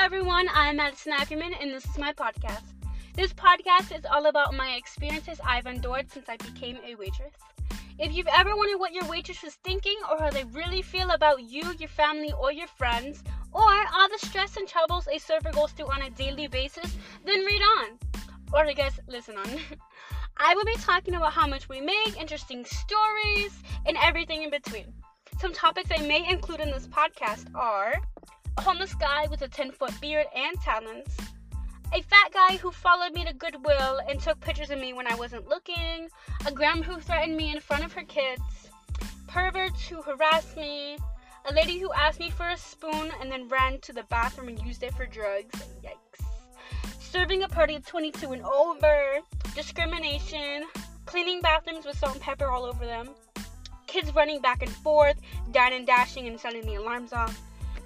everyone. I'm Madison Ackerman, and this is my podcast. This podcast is all about my experiences I've endured since I became a waitress. If you've ever wondered what your waitress was thinking, or how they really feel about you, your family, or your friends, or all the stress and troubles a server goes through on a daily basis, then read on. Or I guess listen on. I will be talking about how much we make, interesting stories, and everything in between. Some topics I may include in this podcast are homeless guy with a 10 foot beard and talons, a fat guy who followed me to Goodwill and took pictures of me when I wasn't looking, a grandma who threatened me in front of her kids, perverts who harassed me, a lady who asked me for a spoon and then ran to the bathroom and used it for drugs. Yikes. Serving a party of 22 and over, discrimination, cleaning bathrooms with salt and pepper all over them, kids running back and forth, dying and dashing and setting the alarms off,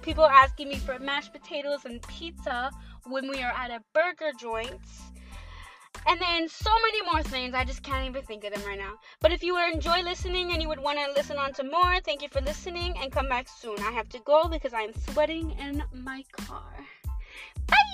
people asking me for mashed potatoes and pizza when we are at a burger joint. And then so many more things, I just can't even think of them right now. But if you enjoy listening and you would want to listen on to more, thank you for listening and come back soon. I have to go because I'm sweating in my car. Bye!